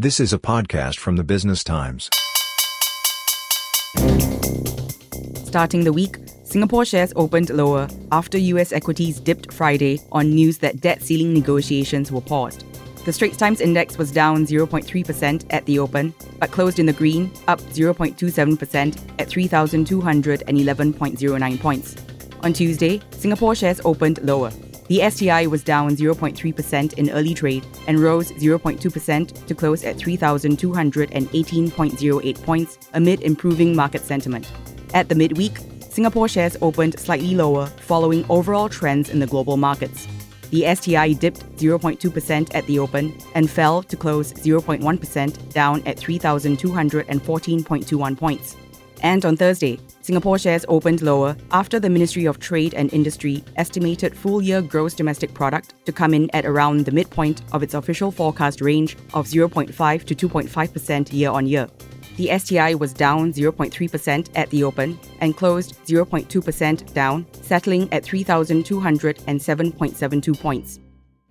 This is a podcast from the Business Times. Starting the week, Singapore shares opened lower after US equities dipped Friday on news that debt ceiling negotiations were paused. The Straits Times Index was down 0.3% at the open, but closed in the green, up 0.27% at 3,211.09 points. On Tuesday, Singapore shares opened lower. The STI was down 0.3% in early trade and rose 0.2% to close at 3,218.08 points amid improving market sentiment. At the midweek, Singapore shares opened slightly lower following overall trends in the global markets. The STI dipped 0.2% at the open and fell to close 0.1% down at 3,214.21 points. And on Thursday, Singapore shares opened lower after the Ministry of Trade and Industry estimated full year gross domestic product to come in at around the midpoint of its official forecast range of 0.5 to 2.5% year on year. The STI was down 0.3% at the open and closed 0.2% down, settling at 3,207.72 points.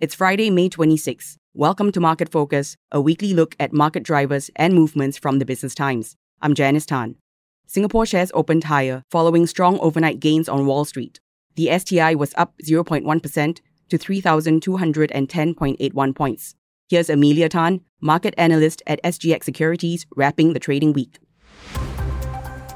It's Friday, May 26. Welcome to Market Focus, a weekly look at market drivers and movements from the Business Times. I'm Janice Tan. Singapore shares opened higher following strong overnight gains on Wall Street. The STI was up 0.1% to 3,210.81 points. Here's Emelia Tan, market analyst at SGX Securities, wrapping the trading week.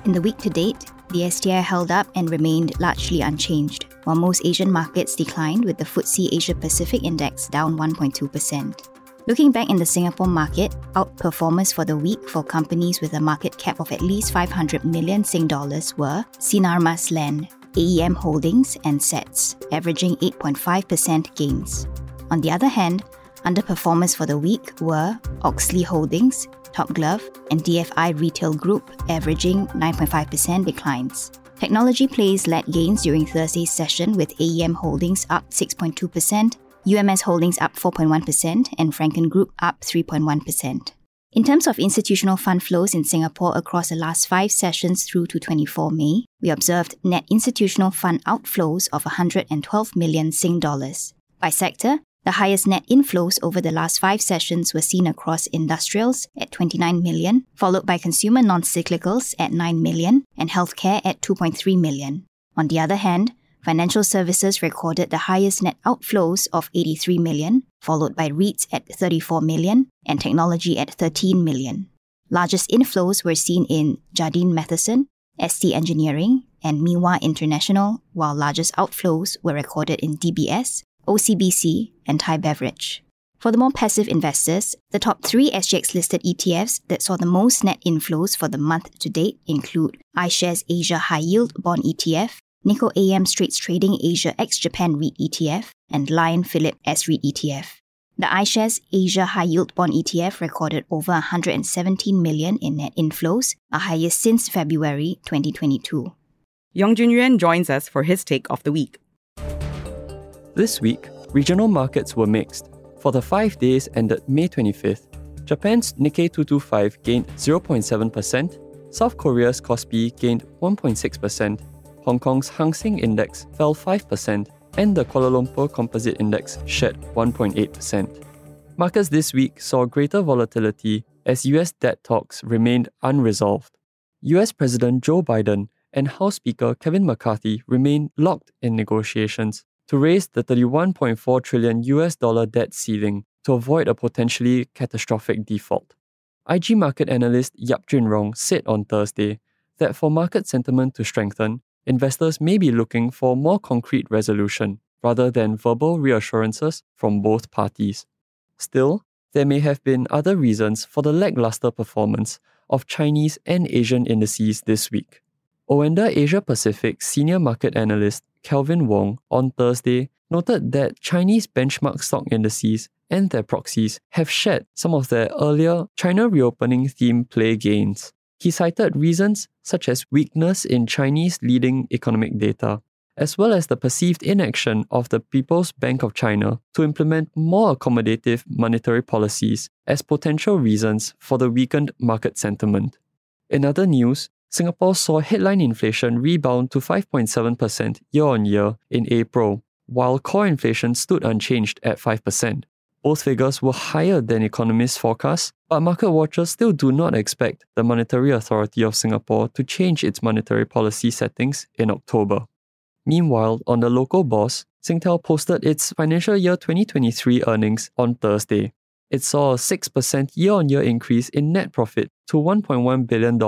In the week to date, the STI held up and remained largely unchanged, while most Asian markets declined with the FTSE Asia Pacific Index down 1.2%. Looking back in the Singapore market, outperformers for the week for companies with a market cap of at least 500 million Sing dollars were Sinar Mas Land, AEM Holdings, and SATS, averaging 8.5% gains. On the other hand, underperformers for the week were Oxley Holdings, Top Glove, and DFI Retail Group, averaging 9.5% declines. Technology plays led gains during Thursday's session with AEM Holdings up 6.2%, UMS Holdings up 4.1%, and Frencken Group up 3.1%. In terms of institutional fund flows in Singapore across the last five sessions through to 24 May, we observed net institutional fund outflows of 112 million Sing dollars. By sector, the highest net inflows over the last five sessions were seen across industrials at 29 million, followed by consumer non cyclicals at 9 million, and healthcare at 2.3 million. On the other hand, Financial services recorded the highest net outflows of 83 million, followed by REITs at 34 million and technology at 13 million. Largest inflows were seen in Jardine Matheson, ST Engineering, and Miwa International, while largest outflows were recorded in DBS, OCBC, and Thai Beverage. For the more passive investors, the top three SGX listed ETFs that saw the most net inflows for the month to date include iShares Asia High Yield Bond ETF, Nikko AM Straits Trading Asia ex Japan REIT ETF, and Lion Phillip S REIT ETF. The iShares Asia High Yield Bond ETF recorded over 117 million in net inflows, a highest since February 2022. Yong Jun Yuan joins us for his take of the week. This week, regional markets were mixed. For the five days ended May 25th, Japan's Nikkei 225 gained 0.7%, South Korea's Kospi gained 1.6%, Hong Kong's Hang Seng Index fell 5%, and the Kuala Lumpur Composite Index shed 1.8%. Markets this week saw greater volatility as US debt talks remained unresolved. US President Joe Biden and House Speaker Kevin McCarthy remain locked in negotiations to raise the 31.4 trillion US dollar debt ceiling to avoid a potentially catastrophic default. IG market analyst Yap Jun Rong said on Thursday that for market sentiment to strengthen, investors may be looking for more concrete resolution rather than verbal reassurances from both parties. Still, there may have been other reasons for the lackluster performance of Chinese and Asian indices this week. Oanda Asia Pacific senior market analyst Kelvin Wong on Thursday noted that Chinese benchmark stock indices and their proxies have shed some of their earlier China reopening theme play gains. He cited reasons such as weakness in Chinese leading economic data, as well as the perceived inaction of the People's Bank of China to implement more accommodative monetary policies as potential reasons for the weakened market sentiment. In other news, Singapore saw headline inflation rebound to 5.7% year on year in April, while core inflation stood unchanged at 5%. Both figures were higher than economists' forecasts, but market watchers still do not expect the Monetary Authority of Singapore to change its monetary policy settings in October. Meanwhile, on the local bourse, Singtel posted its financial year 2023 earnings on Thursday. It saw a 6% year on year increase in net profit to $1.1 billion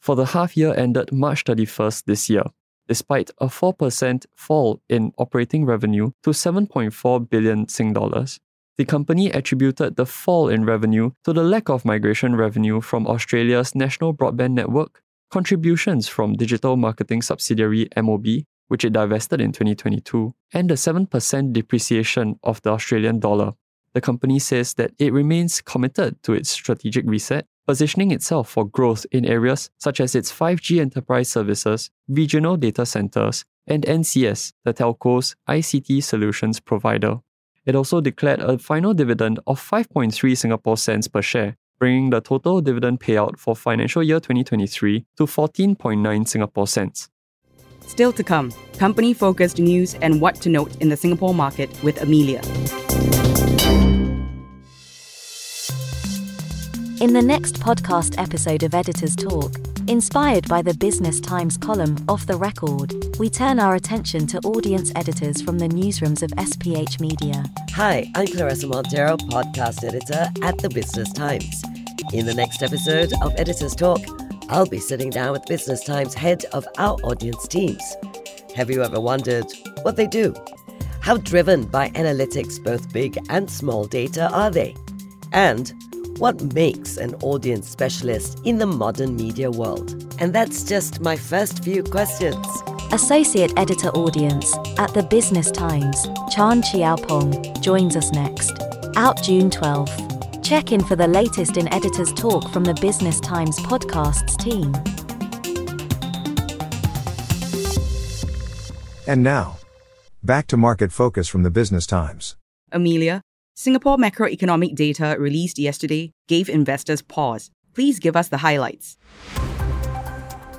for the half year ended March 31st this year, despite a 4% fall in operating revenue to 7.4 billion Sing dollars. The company attributed the fall in revenue to the lack of migration revenue from Australia's national broadband network, contributions from digital marketing subsidiary Amobee, which it divested in 2022, and the 7% depreciation of the Australian dollar. The company says that it remains committed to its strategic reset, positioning itself for growth in areas such as its 5G enterprise services, regional data centers, and NCS, the telco's ICT solutions provider. It also declared a final dividend of 5.3 Singapore cents per share, bringing the total dividend payout for financial year 2023 to 14.9 Singapore cents. Still to come, company focused news and what to note in the Singapore market with Emelia. In the next podcast episode of Editors Talk, inspired by the Business Times column Off the Record, we turn our attention to audience editors from the newsrooms of SPH Media. Hi, I'm Claressa Monteiro, podcast editor at the Business Times. In the next episode of Editors Talk, I'll be sitting down with Business Times head of our audience teams. Have you ever wondered what they do? How driven by analytics, both big and small data, are they? And what makes an audience specialist in the modern media world? And that's just my first few questions. Associate Editor Audience at the Business Times, Chan Chiao joins us next. Out June 12th. Check in for the latest in Editors Talk from the Business Times podcasts team. And now, back to market focus from the Business Times. Emelia, Singapore macroeconomic data released yesterday gave investors pause. Please give us the highlights.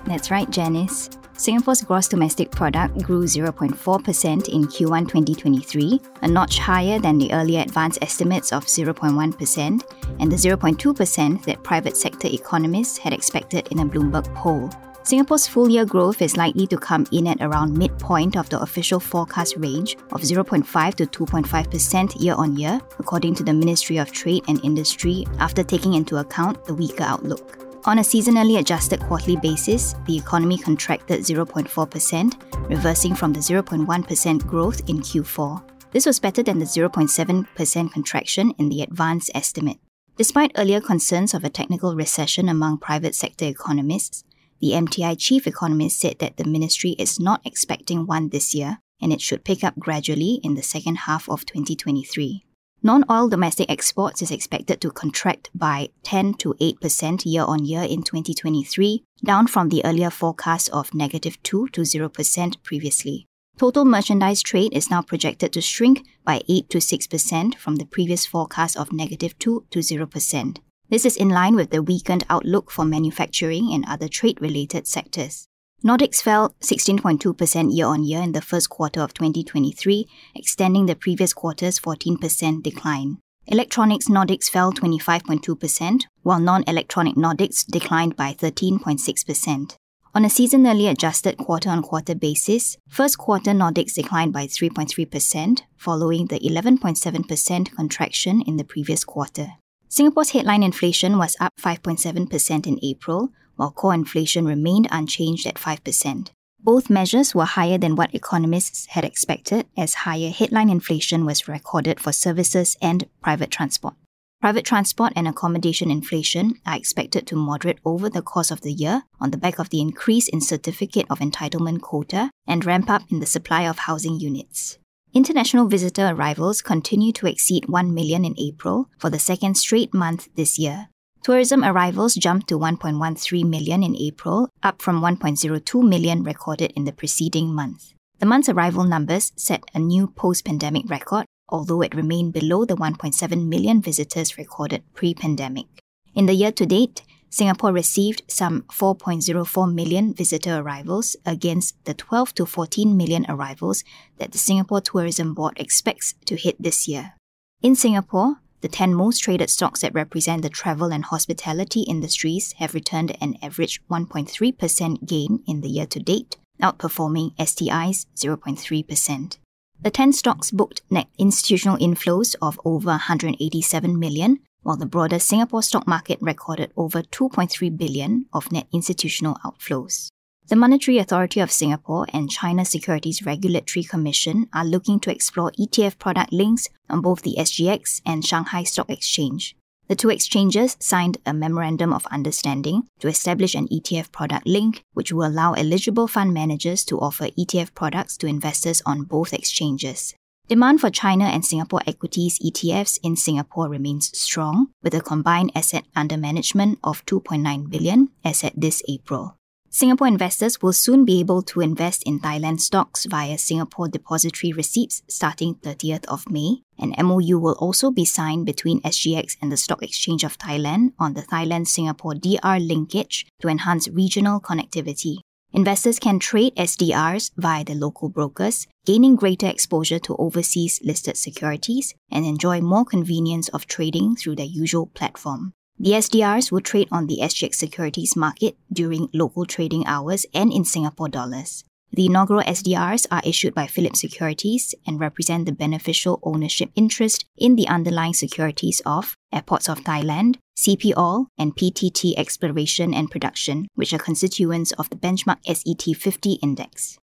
That's right, Janice. Singapore's gross domestic product grew 0.4% in Q1 2023, a notch higher than the earlier advance estimates of 0.1% and the 0.2% that private sector economists had expected in a Bloomberg poll. Singapore's full year growth is likely to come in at around midpoint of the official forecast range of 0.5 to 2.5% year on year, according to the Ministry of Trade and Industry, after taking into account the weaker outlook. On a seasonally adjusted quarterly basis, the economy contracted 0.4%, reversing from the 0.1% growth in Q4. This was better than the 0.7% contraction in the advance estimate. Despite earlier concerns of a technical recession among private sector economists, the MTI chief economist said that the ministry is not expecting one this year and it should pick up gradually in the second half of 2023. Non oil domestic exports is expected to contract by 10 to 8% year on year in 2023, down from the earlier forecast of negative 2 to 0% previously. Total merchandise trade is now projected to shrink by 8 to 6% from the previous forecast of negative 2 to 0%. This is in line with the weakened outlook for manufacturing and other trade related sectors. NODX fell 16.2% year on year in the first quarter of 2023, extending the previous quarter's 14% decline. Electronics NODX fell 25.2%, while non electronic NODX declined by 13.6%. On a seasonally adjusted quarter on quarter basis, first quarter NODX declined by 3.3%, following the 11.7% contraction in the previous quarter. Singapore's headline inflation was up 5.7% in April, while core inflation remained unchanged at 5%. Both measures were higher than what economists had expected, as higher headline inflation was recorded for services and private transport. Private transport and accommodation inflation are expected to moderate over the course of the year on the back of the increase in certificate of entitlement quota and ramp up in the supply of housing units. International visitor arrivals continue to exceed 1 million in April for the second straight month this year. Tourism arrivals jumped to 1.13 million in April, up from 1.02 million recorded in the preceding month. The month's arrival numbers set a new post pandemic record, although it remained below the 1.7 million visitors recorded pre pandemic. In the year to date, Singapore received some 4.04 million visitor arrivals against the 12 to 14 million arrivals that the Singapore Tourism Board expects to hit this year. In Singapore, the 10 most traded stocks that represent the travel and hospitality industries have returned an average 1.3% gain in the year to date, outperforming STI's 0.3%. The 10 stocks booked net institutional inflows of over 187 million, while the broader Singapore stock market recorded over 2.3 billion of net institutional outflows. The Monetary Authority of Singapore and China Securities Regulatory Commission are looking to explore ETF product links on both the SGX and Shanghai Stock Exchange. The two exchanges signed a memorandum of understanding to establish an ETF product link, which will allow eligible fund managers to offer ETF products to investors on both exchanges. Demand for China and Singapore equities ETFs in Singapore remains strong, with a combined asset under management of 2.9 billion as at this April. Singapore investors will soon be able to invest in Thailand stocks via Singapore depository receipts starting 30th of May. An MOU will also be signed between SGX and the Stock Exchange of Thailand on the Thailand Singapore DR linkage to enhance regional connectivity. Investors can trade SDRs via the local brokers, gaining greater exposure to overseas listed securities and enjoy more convenience of trading through their usual platform. The SDRs will trade on the SGX securities market during local trading hours and in Singapore dollars. The inaugural SDRs are issued by Phillip Securities and represent the beneficial ownership interest in the underlying securities of Airports of Thailand, CP All, and PTT Exploration and Production, which are constituents of the benchmark SET 50 index.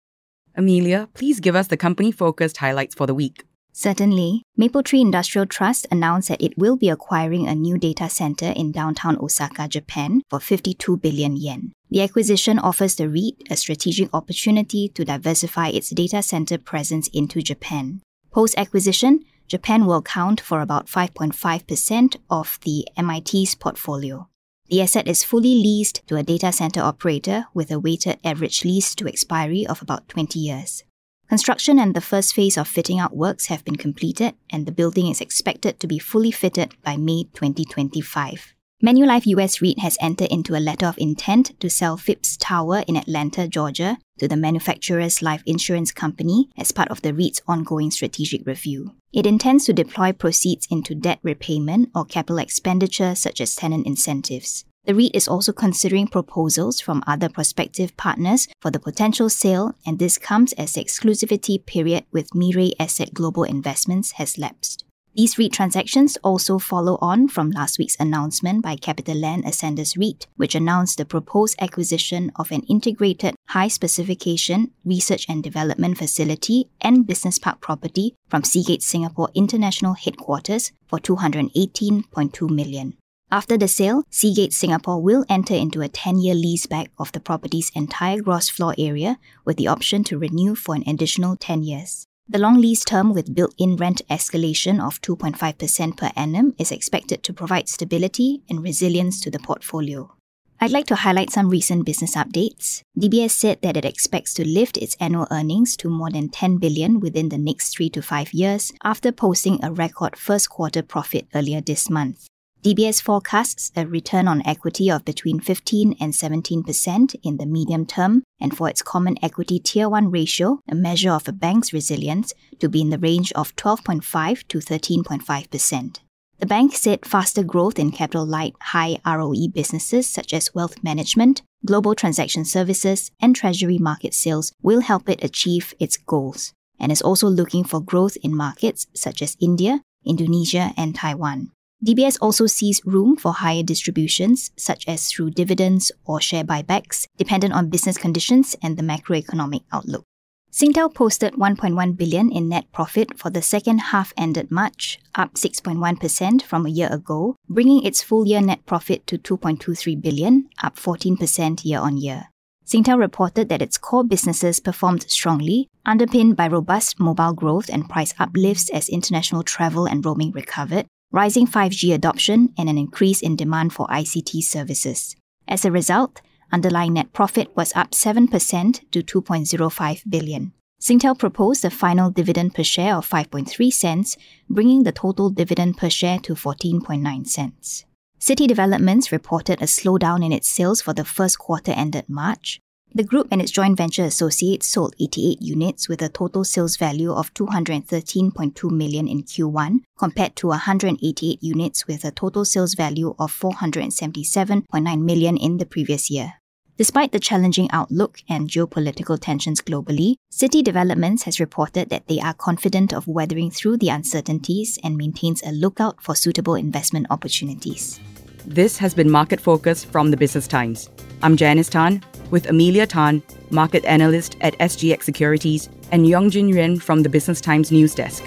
Emelia, please give us the company focused highlights for the week. Certainly, Mapletree Industrial Trust announced that it will be acquiring a new data center in downtown Osaka, Japan for 52 billion yen. The acquisition offers the REIT a strategic opportunity to diversify its data center presence into Japan. Post acquisition, Japan will account for about 5.5% of the MIT's portfolio. The asset is fully leased to a data center operator with a weighted average lease to expiry of about 20 years. Construction and the first phase of fitting out works have been completed, and the building is expected to be fully fitted by May 2025. Manulife US REIT has entered into a letter of intent to sell Phipps Tower in Atlanta, Georgia, to the manufacturer's life insurance company as part of the REIT's ongoing strategic review. It intends to deploy proceeds into debt repayment or capital expenditure such as tenant incentives. The REIT is also considering proposals from other prospective partners for the potential sale, and this comes as the exclusivity period with Mirae Asset Global Investments has lapsed. These REIT transactions also follow on from last week's announcement by CapitaLand Ascendas REIT, which announced the proposed acquisition of an integrated high specification research and development facility and business park property from Seagate Singapore International Headquarters for 218.2 million. After the sale, Seagate Singapore will enter into a 10 year leaseback of the property's entire gross floor area with the option to renew for an additional 10 years. The long lease term with built in rent escalation of 2.5% per annum is expected to provide stability and resilience to the portfolio. I'd like to highlight some recent business updates. DBS said that it expects to lift its annual earnings to more than 10 billion within the next 3 to 5 years after posting a record first quarter profit earlier this month. DBS forecasts a return on equity of between 15 and 17% in the medium term, and for its common equity tier 1 ratio, a measure of a bank's resilience, to be in the range of 12.5 to 13.5%. The bank said faster growth in capital light, high ROE businesses such as wealth management, global transaction services, and treasury market sales will help it achieve its goals, and is also looking for growth in markets such as India, Indonesia, and Taiwan. DBS also sees room for higher distributions, such as through dividends or share buybacks, dependent on business conditions and the macroeconomic outlook. Singtel posted 1.1 billion in net profit for the second half ended March, up 6.1% from a year ago, bringing its full year net profit to 2.23 billion, up 14% year on year. Singtel reported that its core businesses performed strongly, underpinned by robust mobile growth and price uplifts as international travel and roaming recovered, rising 5G adoption, and an increase in demand for ICT services. As a result, underlying net profit was up 7% to 2.05 billion. Singtel proposed a final dividend per share of 5.3 cents, bringing the total dividend per share to 14.9 cents. City Developments reported a slowdown in its sales for the first quarter ended March. The group and its joint venture associates sold 88 units with a total sales value of 213.2 million in Q1 compared to 188 units with a total sales value of 477.9 million in the previous year. Despite the challenging outlook and geopolitical tensions globally, City Developments has reported that they are confident of weathering through the uncertainties and maintains a lookout for suitable investment opportunities. This has been Market Focus from the Business Times. I'm Janice Tan with Emelia Tan, market analyst at SGX Securities, and Yong Jun Yuan from the Business Times news desk.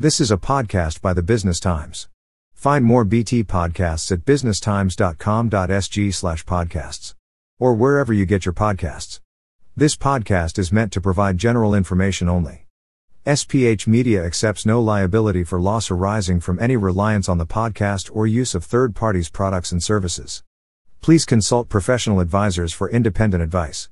This is a podcast by the Business Times. Find more BT podcasts at businesstimes.com.sg slash podcasts. Or wherever you get your podcasts. This podcast is meant to provide general information only. SPH Media accepts no liability for loss arising from any reliance on the podcast or use of third parties' products and services. Please consult professional advisors for independent advice.